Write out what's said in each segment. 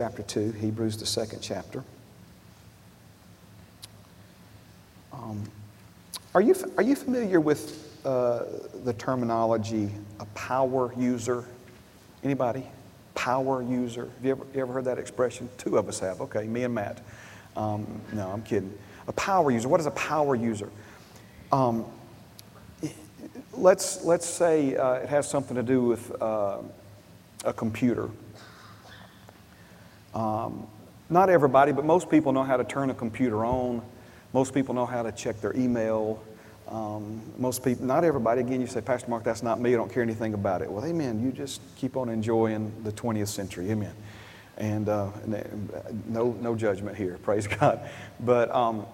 chapter 2, Hebrews, the second chapter. Um, are, you, are you familiar with uh, the terminology a power user? Anybody? Power user? Have you ever, you ever heard that expression? Two of us have. Okay, me and Matt. Um, no, I'm kidding. A power user. What is a power user? Um, let's, let's say uh, it has something to do with uh, a computer. Um, not everybody, but most people know how to turn a computer on. Most people know how to check their email. Um, most people, not everybody. Again, you say, Pastor Mark, that's not me. I don't care anything about it. Well, amen. You just keep on enjoying the 20th century. Amen. And uh, no, no judgment here. Praise God. But, um,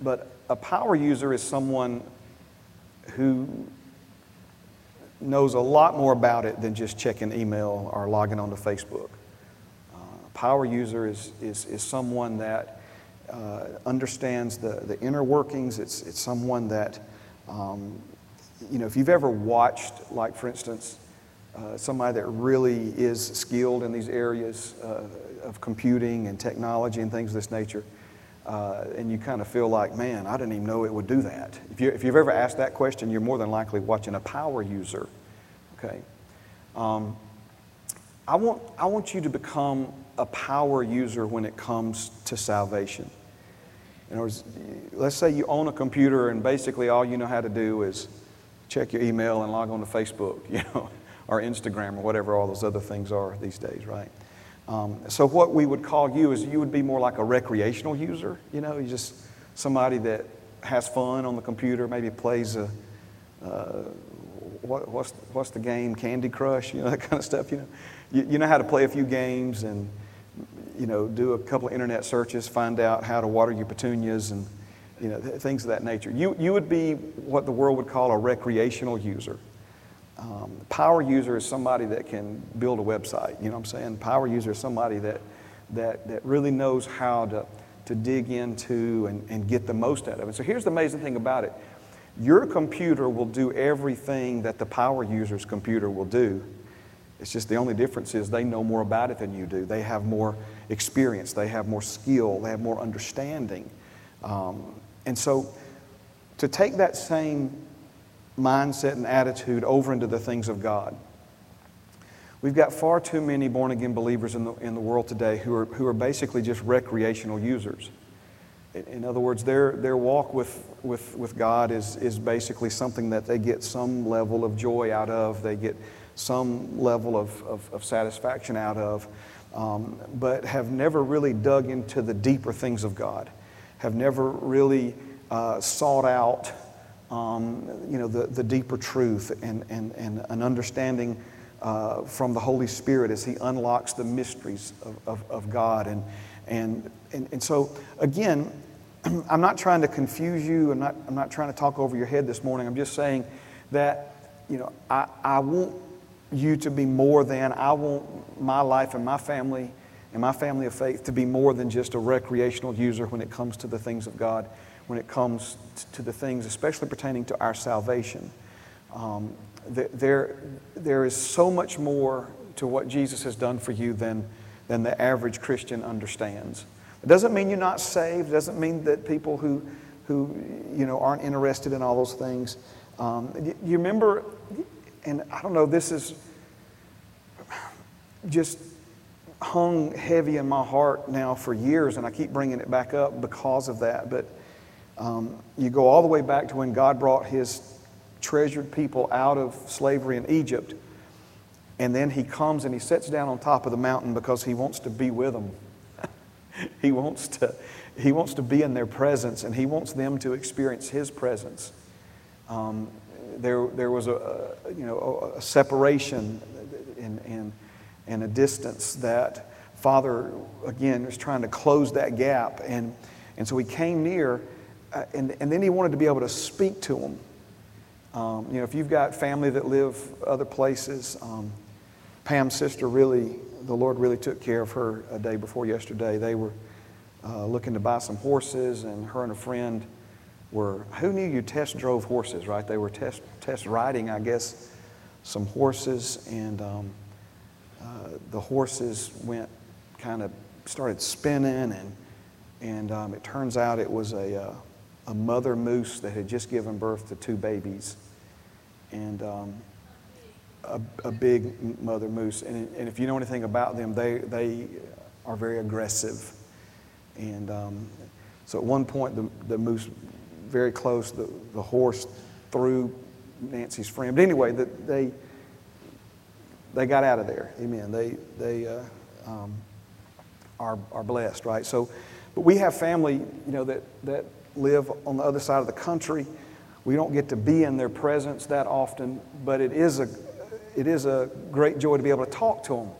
but a power user is someone who knows a lot more about it than just checking email or logging onto Facebook power user is, is, is someone that uh, understands the, the inner workings. It's, it's someone that, um, you know, if you've ever watched, like for instance, uh, somebody that really is skilled in these areas uh, of computing and technology and things of this nature, uh, and you kind of feel like, man, I didn't even know it would do that. If, you, if you've ever asked that question, you're more than likely watching a power user. Okay. Um, I want, I want you to become a power user when it comes to salvation. In other words, let's say you own a computer and basically all you know how to do is check your email and log on to Facebook, you know, or Instagram or whatever all those other things are these days, right? Um, so what we would call you is you would be more like a recreational user, you know, you just somebody that has fun on the computer, maybe plays a, uh, what, what's, what's the game, Candy Crush, you know, that kind of stuff, you know. You, you know how to play a few games and you know, do a couple of internet searches, find out how to water your petunias and you know, things of that nature. You, you would be what the world would call a recreational user. Um, power user is somebody that can build a website. You know what I'm saying? Power user is somebody that, that, that really knows how to, to dig into and, and get the most out of it. So here's the amazing thing about it your computer will do everything that the power user's computer will do it's just the only difference is they know more about it than you do. They have more experience, they have more skill, they have more understanding. Um, and so to take that same mindset and attitude over into the things of God, we've got far too many born again believers in the, in the world today who are, who are basically just recreational users. In other words, their, their walk with, with, with God is, is basically something that they get some level of joy out of. They get some level of, of, of satisfaction out of, um, but have never really dug into the deeper things of God, have never really uh, sought out um, you know, the, the deeper truth and, and, and an understanding uh, from the Holy Spirit as He unlocks the mysteries of, of, of God. And, and, and, and so, again, I'm not trying to confuse you. I'm not, I'm not trying to talk over your head this morning. I'm just saying that, you know, I, I won't you to be more than, I want my life and my family and my family of faith to be more than just a recreational user when it comes to the things of God, when it comes to the things, especially pertaining to our salvation. Um, there, there is so much more to what Jesus has done for you than, than the average Christian understands. It doesn't mean you're not saved. It doesn't mean that people who, who you know, aren't interested in all those things. Um, you remember and I don't know, this is just hung heavy in my heart now for years, and I keep bringing it back up because of that. But um, you go all the way back to when God brought His treasured people out of slavery in Egypt, and then He comes and He sits down on top of the mountain because He wants to be with them. he wants to. He wants to be in their presence and he wants them to experience his presence. Um, there, there was a, you know, a separation and, and, and a distance that Father, again, was trying to close that gap. And, and so he came near, uh, and, and then he wanted to be able to speak to them. Um, you know, if you've got family that live other places, um, Pam's sister really, the Lord really took care of her a day before yesterday. They were uh, looking to buy some horses, and her and a friend were, who knew you test drove horses, right? They were test, test riding, I guess, some horses, and um, uh, the horses went kind of started spinning, and, and um, it turns out it was a, uh, a mother moose that had just given birth to two babies. And um, a, a, big mother moose. And, and, if you know anything about them, they, they are very aggressive. And um, so at one point, the, the moose, very close, the, the horse threw Nancy's friend. But anyway, the, they, they got out of there. Amen. They, they uh, um, are, are blessed, right? So, but we have family, you know, that, that live on the other side of the country. We don't get to be in their presence that often, but it is a, it is a great joy to be able to talk to them,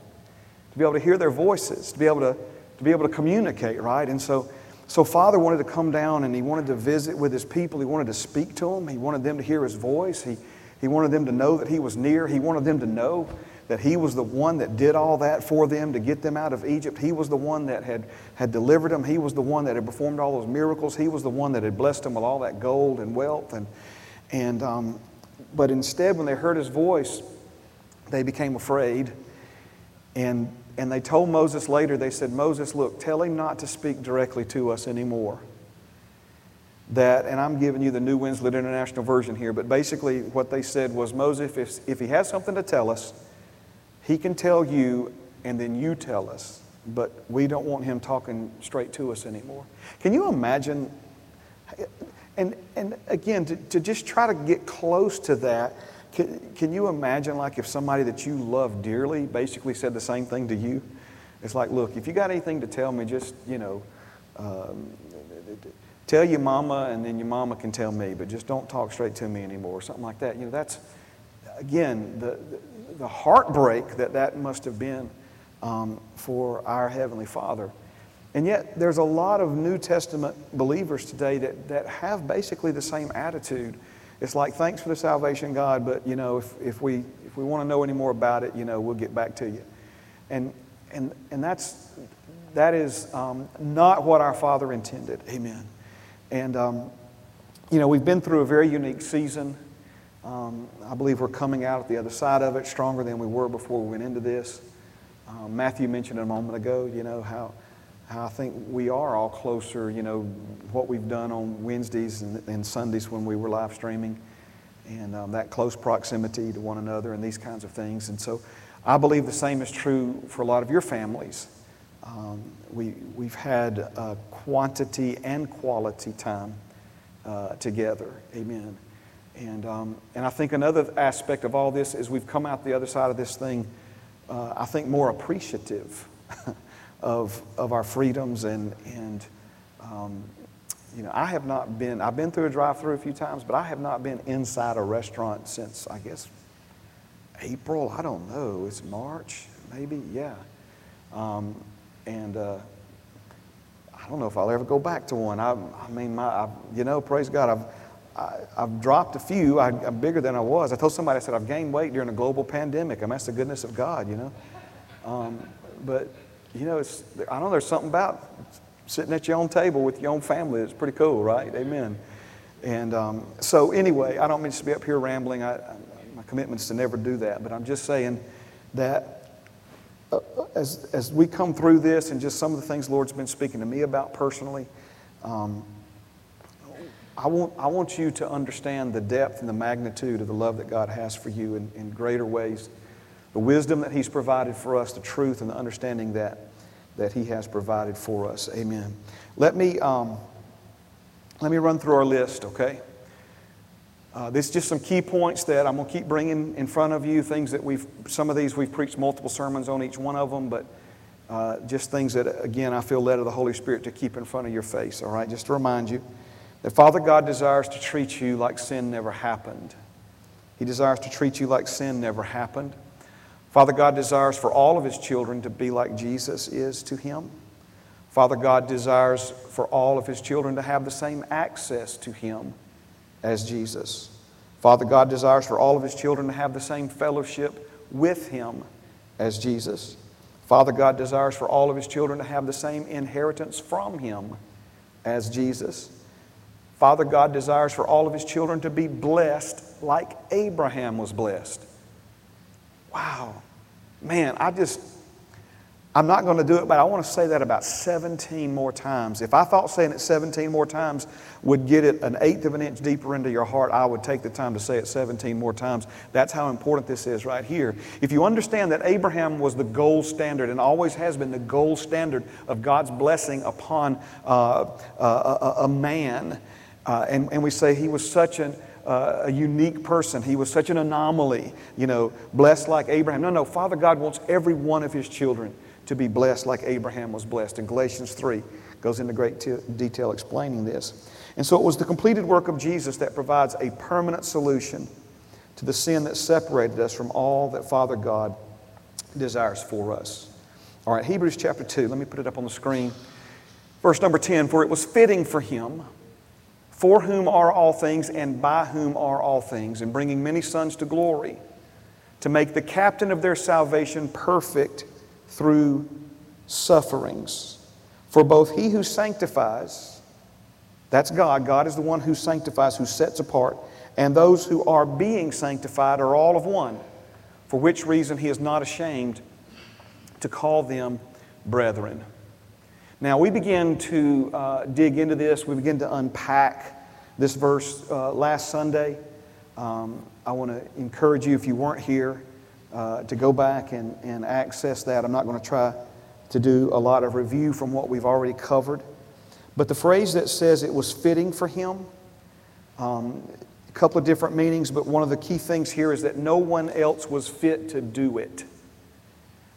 to be able to hear their voices, to be able to, to be able to communicate, right? And so, so Father wanted to come down and he wanted to visit with his people. He wanted to speak to them. He wanted them to hear his voice. He, he wanted them to know that he was near. He wanted them to know that he was the one that did all that for them to get them out of Egypt. He was the one that had, had delivered them. He was the one that had performed all those miracles. He was the one that had blessed them with all that gold and wealth. And, and, um, but instead, when they heard his voice, they became afraid. And, and they told Moses later, they said, Moses, look, tell him not to speak directly to us anymore. That, and I'm giving you the New Winslet International Version here, but basically what they said was, Moses, if, if he has something to tell us, he can tell you, and then you tell us, but we don't want him talking straight to us anymore. Can you imagine? And, and again, to, to just try to get close to that, can, can you imagine like if somebody that you love dearly basically said the same thing to you? It's like, look, if you got anything to tell me, just, you know, um, tell your mama and then your mama can tell me, but just don't talk straight to me anymore, something like that. You know, that's, again, the, the heartbreak that that must have been um, for our Heavenly Father. And yet, there's a lot of New Testament believers today that, that have basically the same attitude. It's like, thanks for the salvation, God, but, you know, if, if we, if we want to know any more about it, you know, we'll get back to you. And, and, and that's, that is um, not what our Father intended. Amen. And, um, you know, we've been through a very unique season. Um, I believe we're coming out at the other side of it stronger than we were before we went into this. Um, Matthew mentioned a moment ago, you know, how, how I think we are all closer, you know, what we've done on Wednesdays and, and Sundays when we were live streaming, and um, that close proximity to one another and these kinds of things. And so I believe the same is true for a lot of your families. Um, we, we've had quantity and quality time uh, together. Amen. And, um, and I think another aspect of all this is we've come out the other side of this thing, uh, I think, more appreciative of, of our freedoms. And, and um, you know, I have not been, I've been through a drive through a few times, but I have not been inside a restaurant since, I guess, April. I don't know. It's March, maybe. Yeah. Um, and uh, I don't know if I'll ever go back to one. I, I mean, my, I, you know, praise God, I've, I, have dropped a few. I, am bigger than I was. I told somebody, I said, I've gained weight during a global pandemic. Mean, that's the goodness of God, you know. Um, but, you know, it's, I know there's something about sitting at your own table with your own family that's pretty cool, right? Amen. And um, so, anyway, I don't mean to be up here rambling. I, I, my commitment is to never do that. But I'm just saying that uh, as, as we come through this and just some of the things Lord's been speaking to me about personally, um, I want, I want you to understand the depth and the magnitude of the love that God has for you in, in greater ways. The wisdom that He's provided for us, the truth and the understanding that, that He has provided for us. Amen. Let me, um, let me run through our list, okay? Uh, this is just some key points that I'm going to keep bringing in front of you. Things that we've, some of these we've preached multiple sermons on each one of them, but uh, just things that, again, I feel led of the Holy Spirit to keep in front of your face, all right? Just to remind you. That Father God desires to treat you like sin never happened. He desires to treat you like sin never happened. Father God desires for all of His children to be like Jesus is to Him. Father God desires for all of His children to have the same access to Him as Jesus. Father God desires for all of His children to have the same fellowship with Him as Jesus. Father God desires for all of His children to have the same inheritance from Him as Jesus. Father God desires for all of his children to be blessed like Abraham was blessed. Wow. Man, I just, I'm not going to do it, but I want to say that about 17 more times. If I thought saying it 17 more times would get it an eighth of an inch deeper into your heart, I would take the time to say it 17 more times. That's how important this is right here. If you understand that Abraham was the gold standard and always has been the gold standard of God's blessing upon uh, uh, a, a, man, uh, and, and we say he was such an uh, a unique person. He was such an anomaly, you know, blessed like Abraham. No, no, Father God wants every one of his children to be blessed like Abraham was blessed. And Galatians 3 goes into great t- detail explaining this. And so it was the completed work of Jesus that provides a permanent solution to the sin that separated us from all that Father God desires for us. All right, Hebrews chapter 2, let me put it up on the screen. Verse number 10 For it was fitting for him, for whom are all things and by whom are all things, in bringing many sons to glory, to make the captain of their salvation perfect through sufferings. For both he who sanctifies, that's God, God is the one who sanctifies, who sets apart, and those who are being sanctified are all of one, for which reason he is not ashamed to call them brethren. Now, we begin to uh, dig into this, we begin to unpack this verse uh, last Sunday. Um, I want to encourage you, if you weren't here, uh, to go back and, and access that. I'm not going to try to do a lot of review from what we've already covered. But the phrase that says it was fitting for him, um, a couple of different meanings, but one of the key things here is that no one else was fit to do it.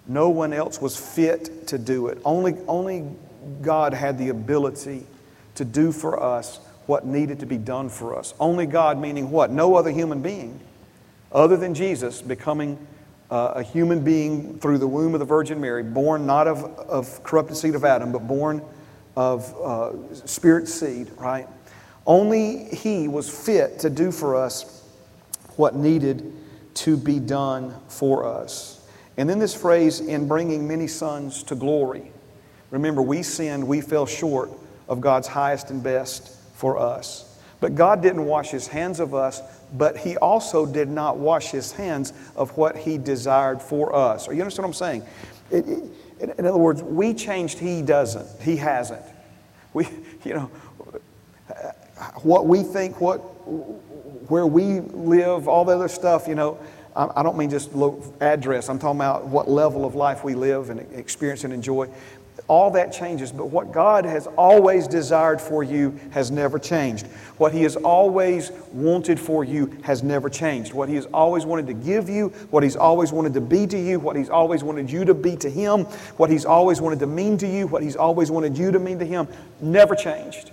No one else was fit to do it. Only, only God had the ability to do for us what needed to be done for us. Only God, meaning what? No other human being other than Jesus becoming uh, a human being through the womb of the Virgin Mary, born not of, of corrupted seed of Adam, but born of uh, spirit seed, right? Only He was fit to do for us what needed to be done for us. And then this phrase, in bringing many sons to glory. Remember, we sinned, we fell short of God's highest and best for us. But God didn't wash His hands of us, but He also did not wash His hands of what He desired for us. Are you understand what I'm saying? It, it, in other words, we changed, He doesn't. He hasn't. We, you know, what we think, what, where we live, all the other stuff, you know, I don't mean just address. I'm talking about what level of life we live and experience and enjoy all that changes, but what God has always desired for you has never changed. What He has always wanted for you has never changed. What He has always wanted to give you, what He's always wanted to be to you, what He's always wanted you to be to Him, what He's always wanted to mean to you, what He's always wanted you to mean to Him, never changed.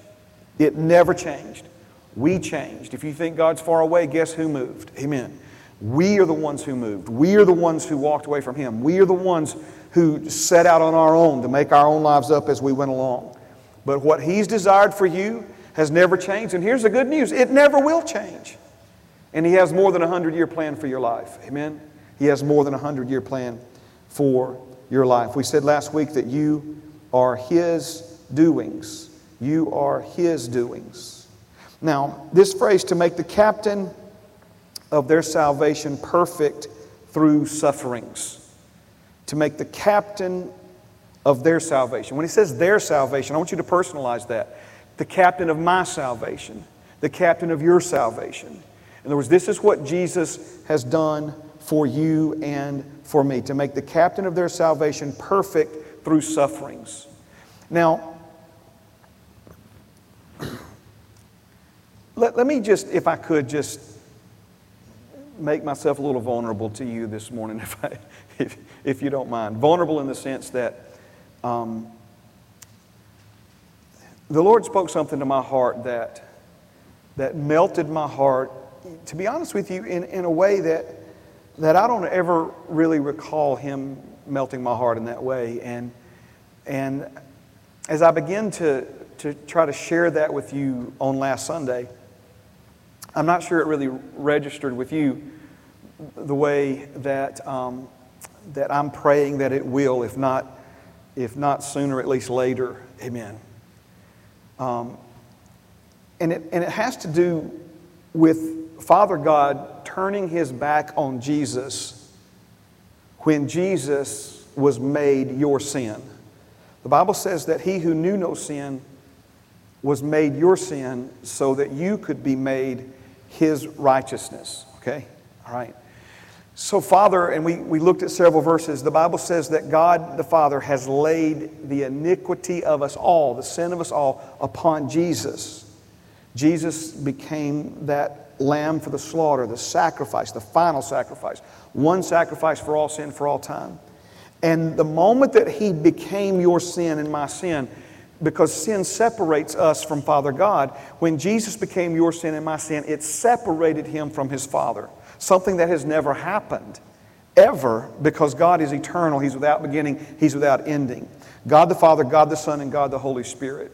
It never changed. We changed. If you think God's far away, guess who moved? Amen. We are the ones who moved. We are the ones who walked away from Him. We are the ones who set out on our own to make our own lives up as we went along. But what He's desired for you has never changed. And here's the good news it never will change. And He has more than a 100 year plan for your life. Amen? He has more than a 100 year plan for your life. We said last week that you are His doings. You are His doings. Now, this phrase, to make the captain of their salvation perfect through sufferings to make the captain of their salvation. When he says their salvation, I want you to personalize that. The captain of my salvation, the captain of your salvation. In other words, this is what Jesus has done for you and for me, to make the captain of their salvation perfect through sufferings. Now, let, let me just, if I could, just make myself a little vulnerable to you this morning, if I, if, if you don't mind. Vulnerable in the sense that um, the Lord spoke something to my heart that, that melted my heart, to be honest with you, in, in a way that, that I don't ever really recall Him melting my heart in that way. And, and as I begin to, to try to share that with you on last Sunday, I'm not sure it really registered with you the way that um, that I'm praying that it will, if not, if not sooner, at least later. Amen. Um, and, it, and it has to do with Father God turning his back on Jesus when Jesus was made your sin. The Bible says that he who knew no sin was made your sin so that you could be made his righteousness. Okay? All right. So, Father, and we, we looked at several verses, the Bible says that God the Father has laid the iniquity of us all, the sin of us all, upon Jesus. Jesus became that lamb for the slaughter, the sacrifice, the final sacrifice. One sacrifice for all sin for all time. And the moment that he became your sin and my sin, because sin separates us from Father God, when Jesus became your sin and my sin, it separated him from his Father. Something that has never happened ever because God is eternal. He's without beginning, He's without ending. God the Father, God the Son, and God the Holy Spirit.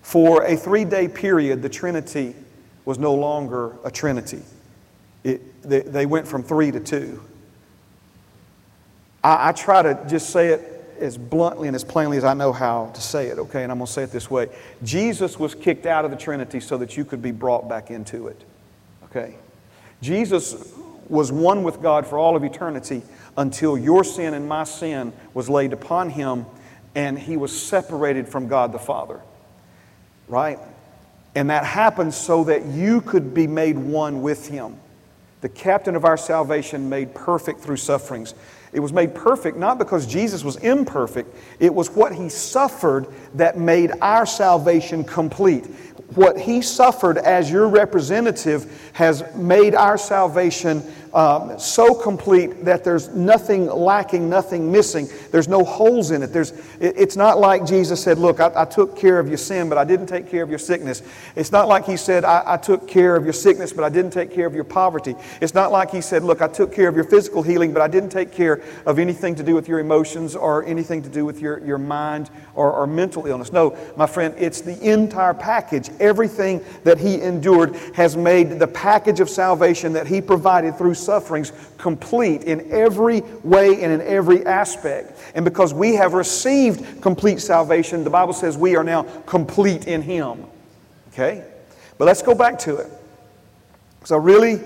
For a three day period, the Trinity was no longer a Trinity. It, they, they, went from three to two. I, I try to just say it as bluntly and as plainly as I know how to say it, okay? And I'm going to say it this way Jesus was kicked out of the Trinity so that you could be brought back into it, okay? Jesus was one with God for all of eternity until your sin and my sin was laid upon him and he was separated from God the Father right? And that happened so that you could be made one with Him. The captain of our salvation made perfect through sufferings. It was made perfect not because Jesus was imperfect, it was what He suffered that made our salvation complete. What He suffered as your representative has made our salvation um, so complete that there's nothing lacking, nothing missing. There's no holes in it. There's, it, it's not like Jesus said, Look, I, I, took care of your sin, but I didn't take care of your sickness. It's not like He said, I, I took care of your sickness, but I didn't take care of your poverty. It's not like He said, Look, I took care of your physical healing, but I didn't take care of anything to do with your emotions or anything to do with your, your mind or, or mental illness. No, my friend, it's the entire package. Everything that He endured has made the package of salvation that He provided through sufferings complete in every way and in every aspect. And because we have received complete salvation, the Bible says we are now complete in Him. Okay? But let's go back to it. Because I really,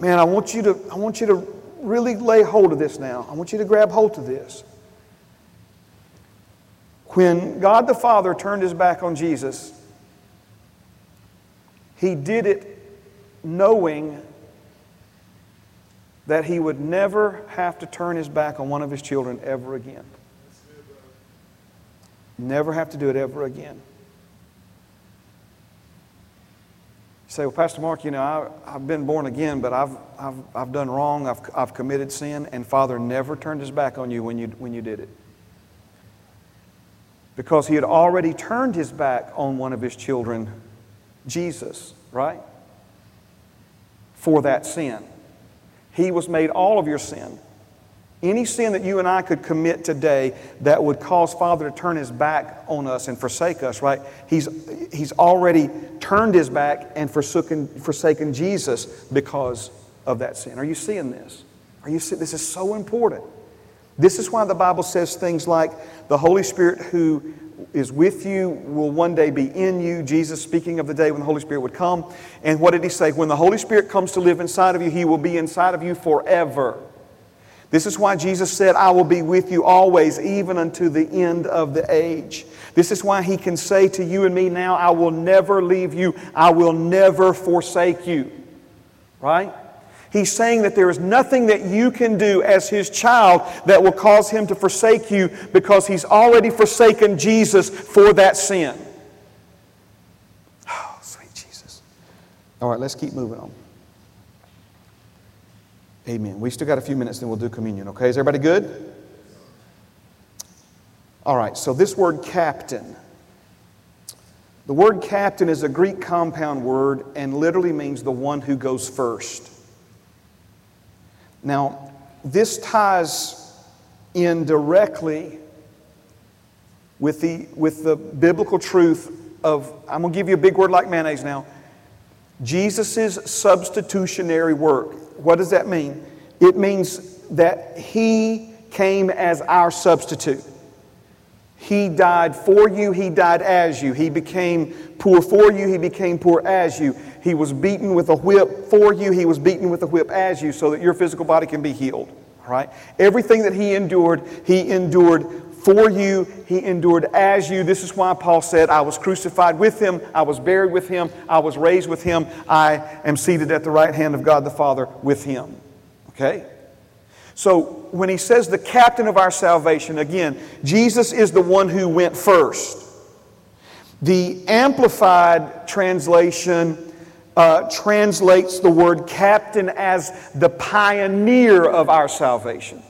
man, I want you to, I want you to really lay hold of this now. I want you to grab hold of this. When God the Father turned his back on Jesus, he did it knowing that he would never have to turn his back on one of his children ever again. Never have to do it ever again. You say, well, Pastor Mark, you know, I, have been born again, but I've, I've, I've done wrong. I've, I've committed sin, and Father never turned his back on you when, you when you did it. Because he had already turned his back on one of his children, Jesus, right? For that sin. He was made all of your sin. Any sin that you and I could commit today that would cause Father to turn his back on us and forsake us, right? He's, he's already turned his back and forsaken, forsaken Jesus because of that sin. Are you seeing this? Are you see, this is so important. This is why the Bible says things like the Holy Spirit who is with you will one day be in you. Jesus speaking of the day when the Holy Spirit would come. And what did he say? When the Holy Spirit comes to live inside of you, he will be inside of you forever. This is why Jesus said, I will be with you always, even unto the end of the age. This is why he can say to you and me now, I will never leave you, I will never forsake you. Right? He's saying that there is nothing that you can do as his child that will cause him to forsake you because he's already forsaken Jesus for that sin. Oh, sweet Jesus. All right, let's keep moving on. Amen. We still got a few minutes, then we'll do communion, okay? Is everybody good? All right, so this word captain. The word captain is a Greek compound word and literally means the one who goes first. Now, this ties in directly with the, with the biblical truth of, I'm going to give you a big word like mayonnaise now, Jesus' substitutionary work. What does that mean? It means that He came as our substitute. He died for you, He died as you. He became poor for you, He became poor as you. He was beaten with a whip for you, He was beaten with a whip as you so that your physical body can be healed. right? Everything that he endured, he endured for you, he endured as you. This is why Paul said, I was crucified with him, I was buried with him, I was raised with him, I am seated at the right hand of God the Father with him. Okay? So when he says the captain of our salvation, again, Jesus is the one who went first. The Amplified translation uh, translates the word captain as the pioneer of our salvation.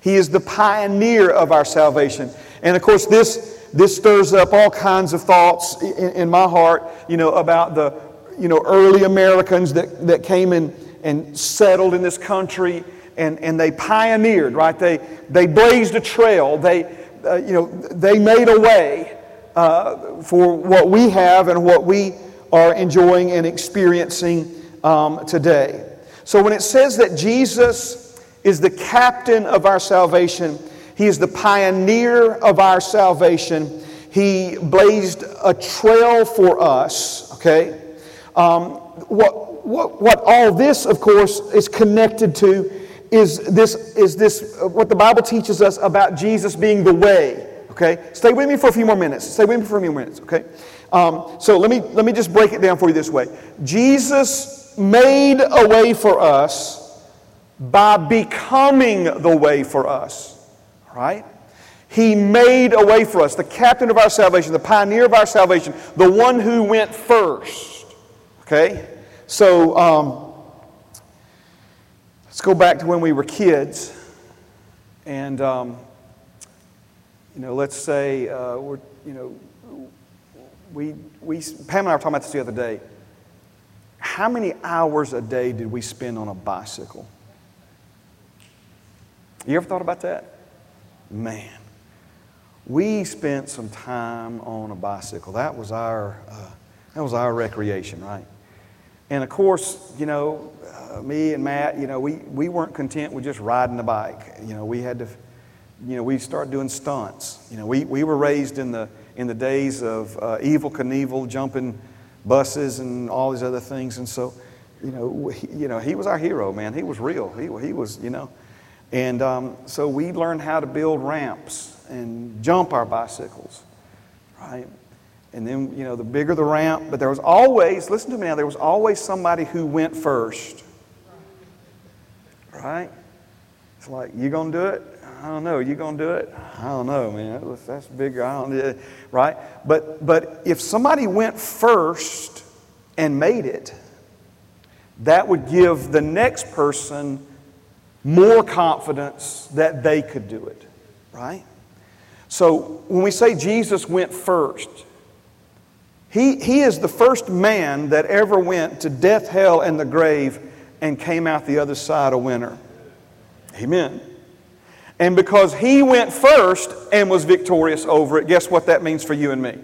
He is the pioneer of our salvation. And of course, this, this stirs up all kinds of thoughts in, in my heart, you know, about the, you know, early Americans that, that came in and settled in this country and, and they pioneered, right? They, they blazed a trail. They, uh, you know, they made a way uh, for what we have and what we are enjoying and experiencing um, today. So when it says that Jesus is the captain of our salvation, he is the pioneer of our salvation. He blazed a trail for us, okay? Um, what, what, what all this, of course, is connected to is this, is this uh, what the Bible teaches us about Jesus being the way, okay? Stay with me for a few more minutes. Stay with me for a few minutes, okay? Um, so let me, let me just break it down for you this way Jesus made a way for us by becoming the way for us, right? He made a way for us, the captain of our salvation, the pioneer of our salvation, the one who went first, okay? So um, let's go back to when we were kids. And, um, you know, let's say uh, we're, you know, we, we, Pam and I were talking about this the other day. How many hours a day did we spend on a bicycle? You ever thought about that? Man, we spent some time on a bicycle. That was our, uh, that was our recreation, right? And of course, you know, uh, me and Matt, you know, we, we weren't content with just riding the bike. You know, we had to, you know, we started doing stunts. You know, we, we were raised in the, in the days of uh, Evel Knievel jumping buses and all these other things. And so, you know, he, you know, he was our hero, man. He was real. He, he was, you know. And um, so we learned how to build ramps and jump our bicycles, right? And then, you know, the bigger the ramp, but there was always, listen to me now, there was always somebody who went first, right? It's like, you gonna do it? I don't know. You gonna do it? I don't know, man. That's bigger. I don't, right? But but if somebody went first and made it, that would give the next person more confidence that they could do it, right? So when we say Jesus went first, he, he is the first man that ever went to death, hell, and the grave and came out the other side a winner. Amen. And because he went first and was victorious over it, guess what that means for you and me?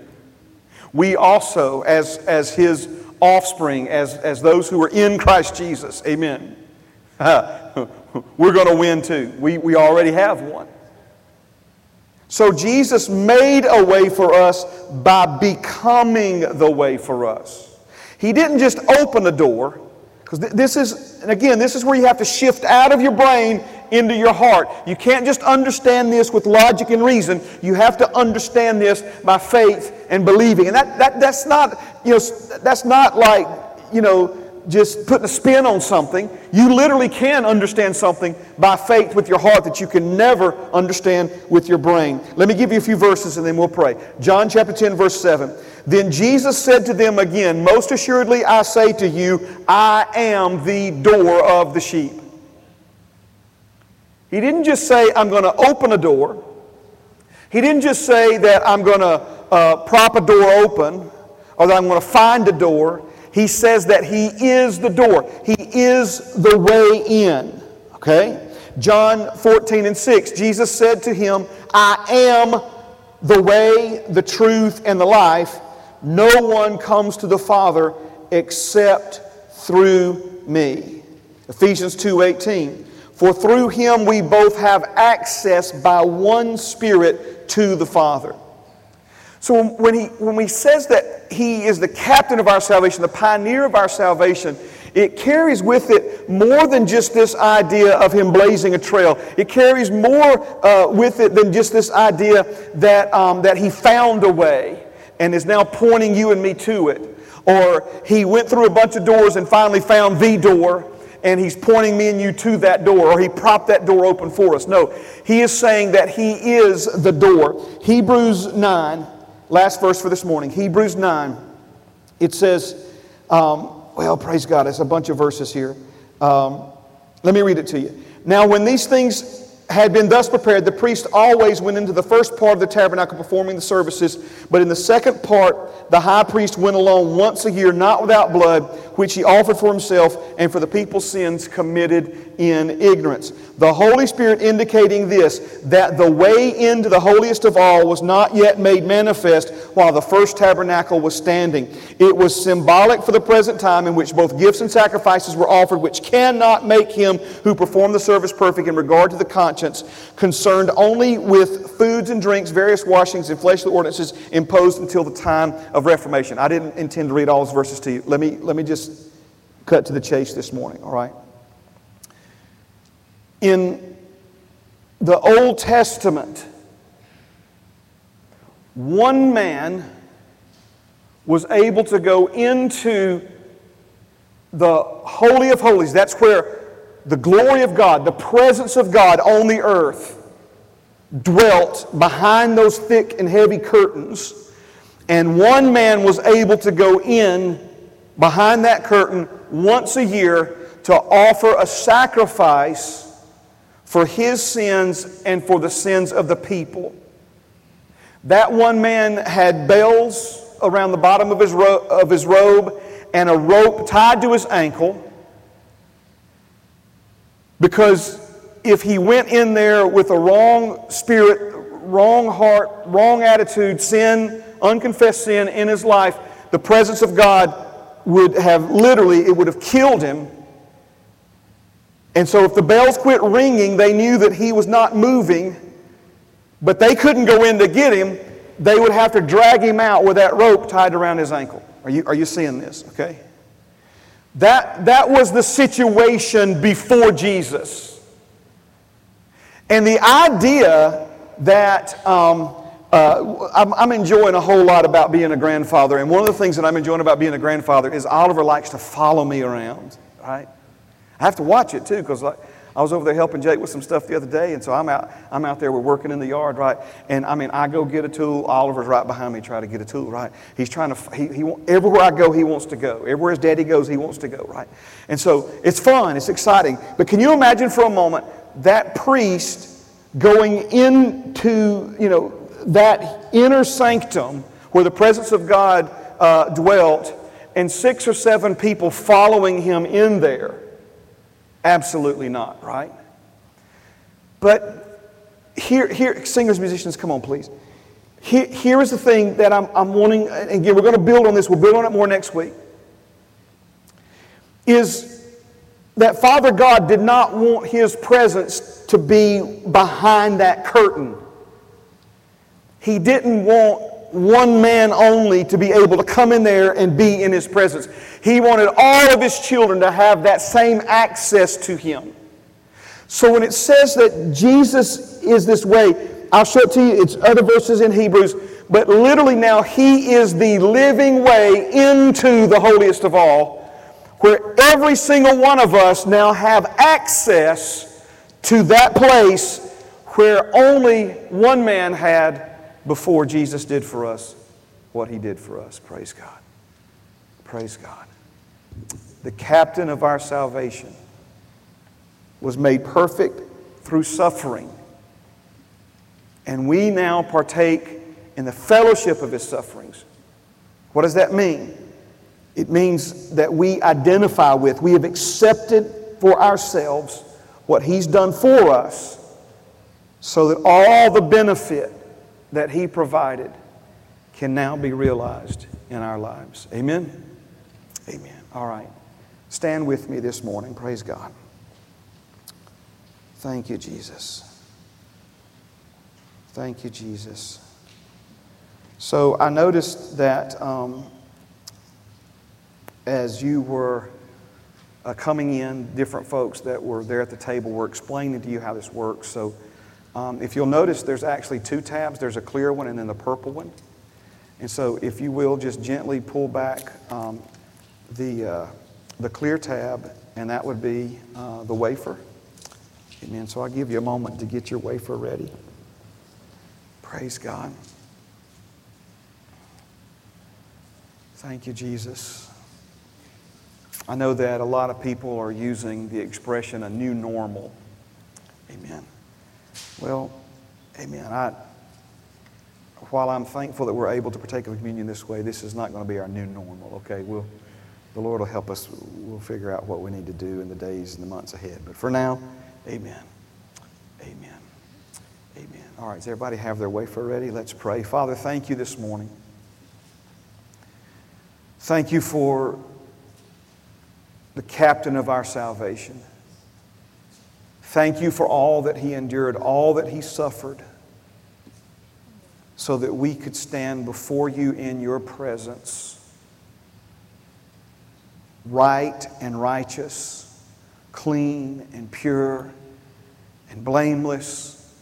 We also, as, as his offspring, as, as those who are in Christ Jesus, amen, we're going to win too. We, we already have won. So Jesus made a way for us by becoming the way for us. He didn't just open a door, because this is, and again, this is where you have to shift out of your brain into your heart. You can't just understand this with logic and reason. You have to understand this by faith and believing. And that, that, that's not, you know, that's not like, you know, just putting a spin on something. You literally can understand something by faith with your heart that you can never understand with your brain. Let me give you a few verses and then we'll pray. John chapter 10, verse 7. Then Jesus said to them again, Most assuredly I say to you, I am the door of the sheep. He didn't just say, I'm going to open a door. He didn't just say that I'm going to uh, prop a door open or that I'm going to find a door. He says that He is the door, He is the way in. Okay? John 14 and 6, Jesus said to him, I am the way, the truth, and the life. No one comes to the Father except through me. Ephesians 2:18 for through him we both have access by one Spirit to the Father. So when he, when he says that he is the captain of our salvation, the pioneer of our salvation, it carries with it more than just this idea of him blazing a trail. It carries more uh, with it than just this idea that, um, that he found a way and is now pointing you and me to it. Or he went through a bunch of doors and finally found the door and he's pointing me and you to that door, or he propped that door open for us. No, he is saying that he is the door. Hebrews 9, last verse for this morning, Hebrews 9, it says, um, well, praise God, it's a bunch of verses here. Um, let me read it to you. Now, when these things had been thus prepared, the priest always went into the first part of the tabernacle performing the services, but in the second part, the high priest went alone once a year, not without blood, which he offered for himself and for the people's sins committed in ignorance. The Holy Spirit indicating this, that the way into the holiest of all was not yet made manifest while the first tabernacle was standing. It was symbolic for the present time in which both gifts and sacrifices were offered, which cannot make him who performed the service perfect in regard to the conscience, concerned only with foods and drinks, various washings, and fleshly ordinances imposed until the time of Reformation. I didn't intend to read all those verses to you. Let me, let me just cut to the chase this morning, all right? In the Old Testament, one man was able to go into the Holy of Holies. That's where the glory of God, the presence of God on the earth, dwelt behind those thick and heavy curtains. And one man was able to go in behind that curtain once a year to offer a sacrifice for his sins and for the sins of the people. That one man had bells around the bottom of his, ro- of his robe and a rope tied to his ankle because if he went in there with a wrong spirit, wrong heart, wrong attitude, sin, unconfessed sin in his life, the presence of God would have literally, it would have killed him and so if the bells quit ringing, they knew that he was not moving, but they couldn't go in to get him. They would have to drag him out with that rope tied around his ankle. Are you, are you seeing this? Okay. That, that was the situation before Jesus. And the idea that um, uh, I'm, I'm, enjoying a whole lot about being a grandfather, and one of the things that I'm enjoying about being a grandfather is Oliver likes to follow me around, right? I have to watch it too because I, I was over there helping Jake with some stuff the other day, and so I'm out, I'm out there, we're working in the yard, right? And I mean, I go get a tool, Oliver's right behind me trying to get a tool, right? He's trying to, he, he, everywhere I go, he wants to go. Everywhere his daddy goes, he wants to go, right? And so it's fun, it's exciting. But can you imagine for a moment that priest going into, you know, that inner sanctum where the presence of God uh, dwelt and six or seven people following him in there? Absolutely not, right? But here, here singers, musicians, come on, please. Here, here is the thing that I'm, I'm wanting, and again, we're going to build on this, we'll build on it more next week. Is that Father God did not want His presence to be behind that curtain. He didn't want one man only to be able to come in there and be in his presence. He wanted all of his children to have that same access to him. So when it says that Jesus is this way, I'll show it to you. It's other verses in Hebrews, but literally now he is the living way into the holiest of all, where every single one of us now have access to that place where only one man had before Jesus did for us what he did for us. Praise God. Praise God. The captain of our salvation was made perfect through suffering. And we now partake in the fellowship of his sufferings. What does that mean? It means that we identify with, we have accepted for ourselves what he's done for us so that all the benefit that He provided can now be realized in our lives. Amen? Amen. All right. Stand with me this morning. Praise God. Thank you, Jesus. Thank you, Jesus. So I noticed that um, as you were uh, coming in, different folks that were there at the table were explaining to you how this works. So um, if you'll notice, there's actually two tabs. There's a clear one and then the purple one. And so if you will, just gently pull back um, the, uh, the clear tab, and that would be uh, the wafer. Amen. So I'll give you a moment to get your wafer ready. Praise God. Thank you, Jesus. I know that a lot of people are using the expression a new normal. Amen. Well, amen. I, while I'm thankful that we're able to partake of communion this way, this is not going to be our new normal, okay? We'll, the Lord will help us. We'll figure out what we need to do in the days and the months ahead. But for now, amen. Amen. Amen. All right, does everybody have their wafer ready? Let's pray. Father, thank you this morning. Thank you for the captain of our salvation. Thank you for all that he endured, all that he suffered, so that we could stand before you in your presence, right and righteous, clean and pure and blameless.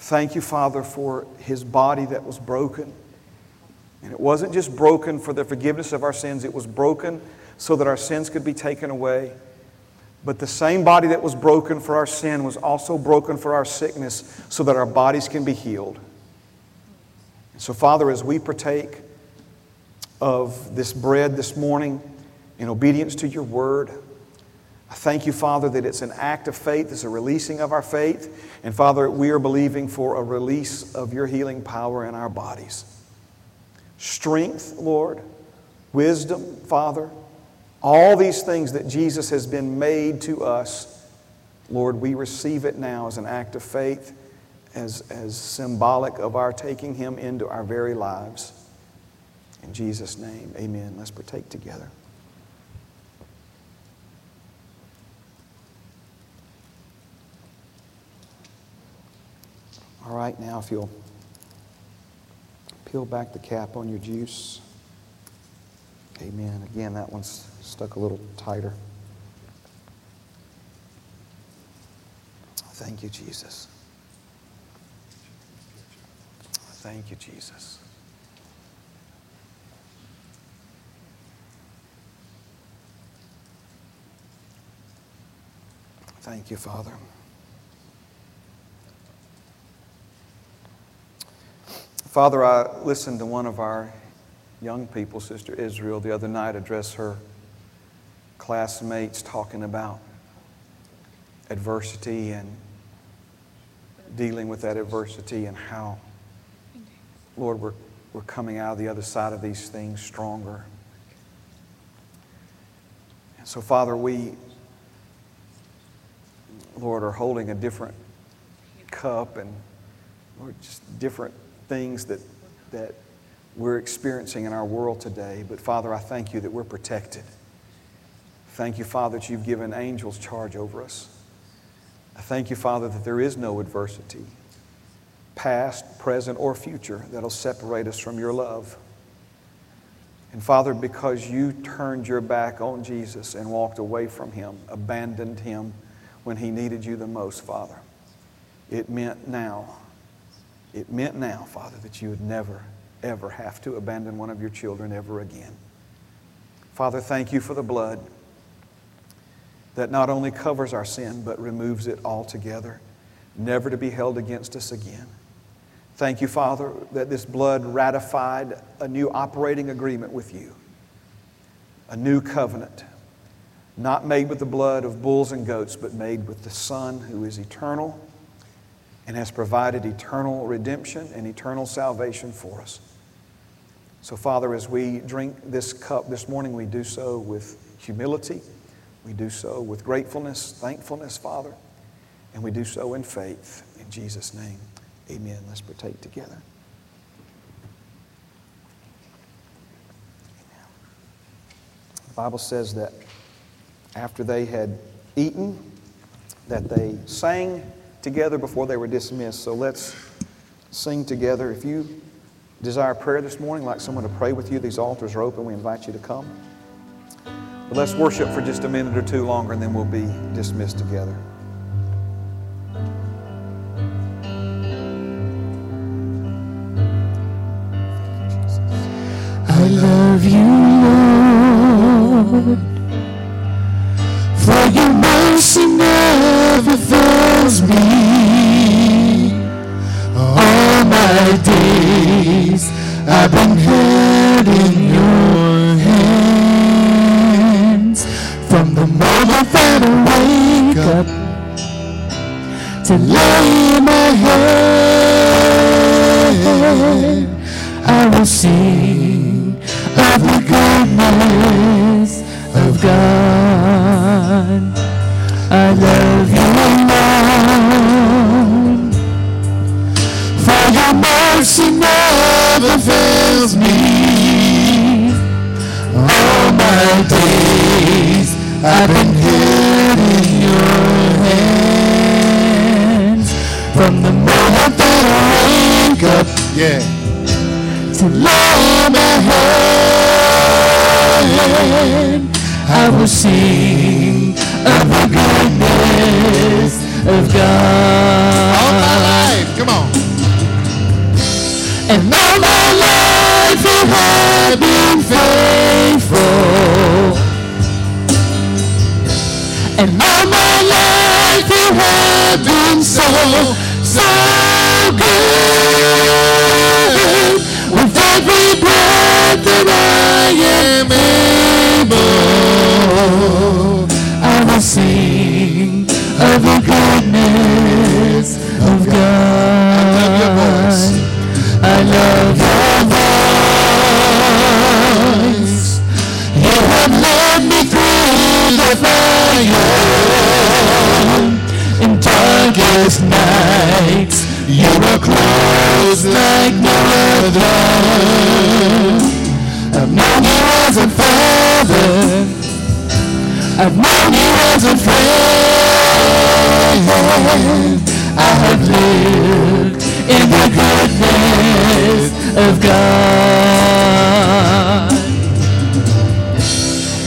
Thank you, Father, for his body that was broken. And it wasn't just broken for the forgiveness of our sins, it was broken so that our sins could be taken away. But the same body that was broken for our sin was also broken for our sickness so that our bodies can be healed. So, Father, as we partake of this bread this morning in obedience to your word, I thank you, Father, that it's an act of faith, it's a releasing of our faith. And Father, we are believing for a release of your healing power in our bodies. Strength, Lord, wisdom, Father, all these things that Jesus has been made to us, Lord, we receive it now as an act of faith, as, as symbolic of our taking Him into our very lives. In Jesus' name, amen. Let's partake together. All right, now if you'll peel back the cap on your juice. Amen. Again, that one's stuck a little tighter. Thank you, Jesus. Thank you, Jesus. Thank you, Father. Father, I listened to one of our young people, Sister Israel, the other night address her classmates talking about adversity and dealing with that adversity and how, Lord, we're, we're coming out of the other side of these things stronger. And so, Father, we, Lord, are holding a different cup and, Lord, just different things that, that we're experiencing in our world today. But Father, I thank you that we're protected. Thank you, Father, that you've given angels charge over us. I thank you, Father, that there is no adversity, past, present, or future, that'll separate us from your love. And Father, because you turned your back on Jesus and walked away from him, abandoned him when he needed you the most, Father, it meant now it meant now, Father, that you would never, ever have to abandon one of your children ever again. Father, thank you for the blood that not only covers our sin, but removes it altogether, never to be held against us again. Thank you, Father, that this blood ratified a new operating agreement with you, a new covenant, not made with the blood of bulls and goats, but made with the Son who is eternal and has provided eternal redemption and eternal salvation for us. So, Father, as we drink this cup this morning, we do so with humility, we do so with gratefulness, thankfulness, Father, and we do so in faith. In Jesus' name, amen. Let's partake together. The Bible says that after they had eaten, that they sang together before they were dismissed. So let's sing together. If you desire prayer this morning, like someone to pray with you, these altars are open. We invite you to come. But let's worship for just a minute or two longer and then we'll be dismissed together. I love you, Lord, for your mercy never fails me. All my days I've been so good. With every breath that I am able, I will sing of the goodness of darkest nights. You are close like no other. I've known you as a father. I've known you as a friend. I have lived in the goodness of God.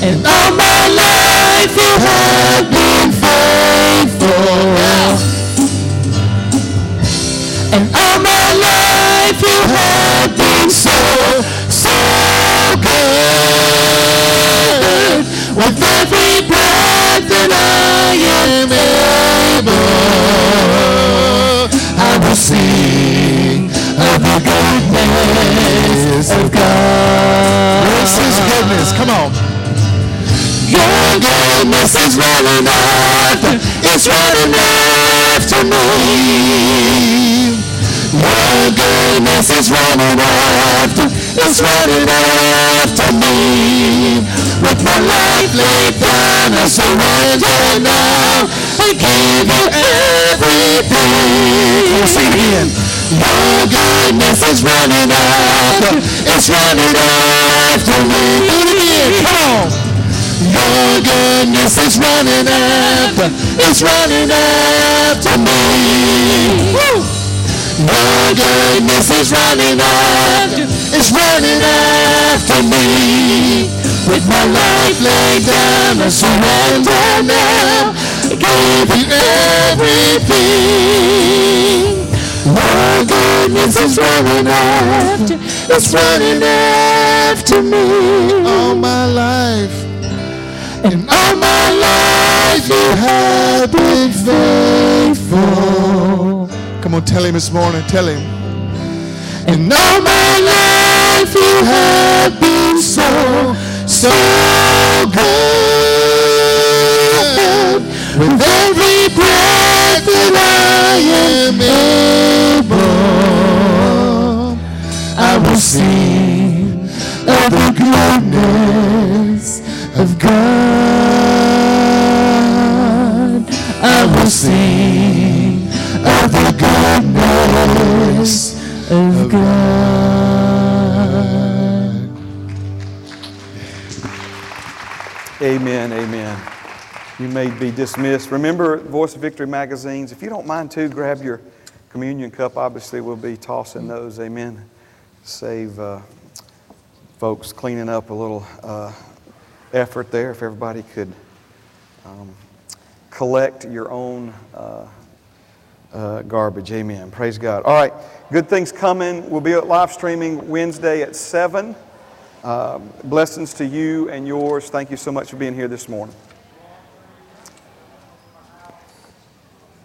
And all my life you have been faithful. Life you have been so, so good. With every breath that I am able, I will sing of the goodness of God. Grace is goodness. Come on. Your goodness is running after, it's running after me. Your goodness is running after, it's running after me. With my life laid down, I surrender now. I give you everything. We'll sing again. Your goodness is running after, it's running after me. Come on. Your goodness is running after, it's running after me. Woo! Your goodness is running after, it's running after me. With my life laid down, I surrender now. I give you everything. Your goodness is running after, it's running after me. All my life. And all my life you have been faithful. Come on, tell him this morning. Tell him. And all my life you have been so, so good. With every breath that I am able, I will sing of the goodness of God. I will sing Amen, amen. You may be dismissed. Remember Voice of Victory magazines. If you don't mind too, grab your communion cup. Obviously, we'll be tossing those. Amen. Save uh, folks cleaning up a little uh, effort there. If everybody could um, collect your own uh, uh, garbage. Amen. Praise God. All right. Good things coming. We'll be live streaming Wednesday at 7. Um, blessings to you and yours. Thank you so much for being here this morning.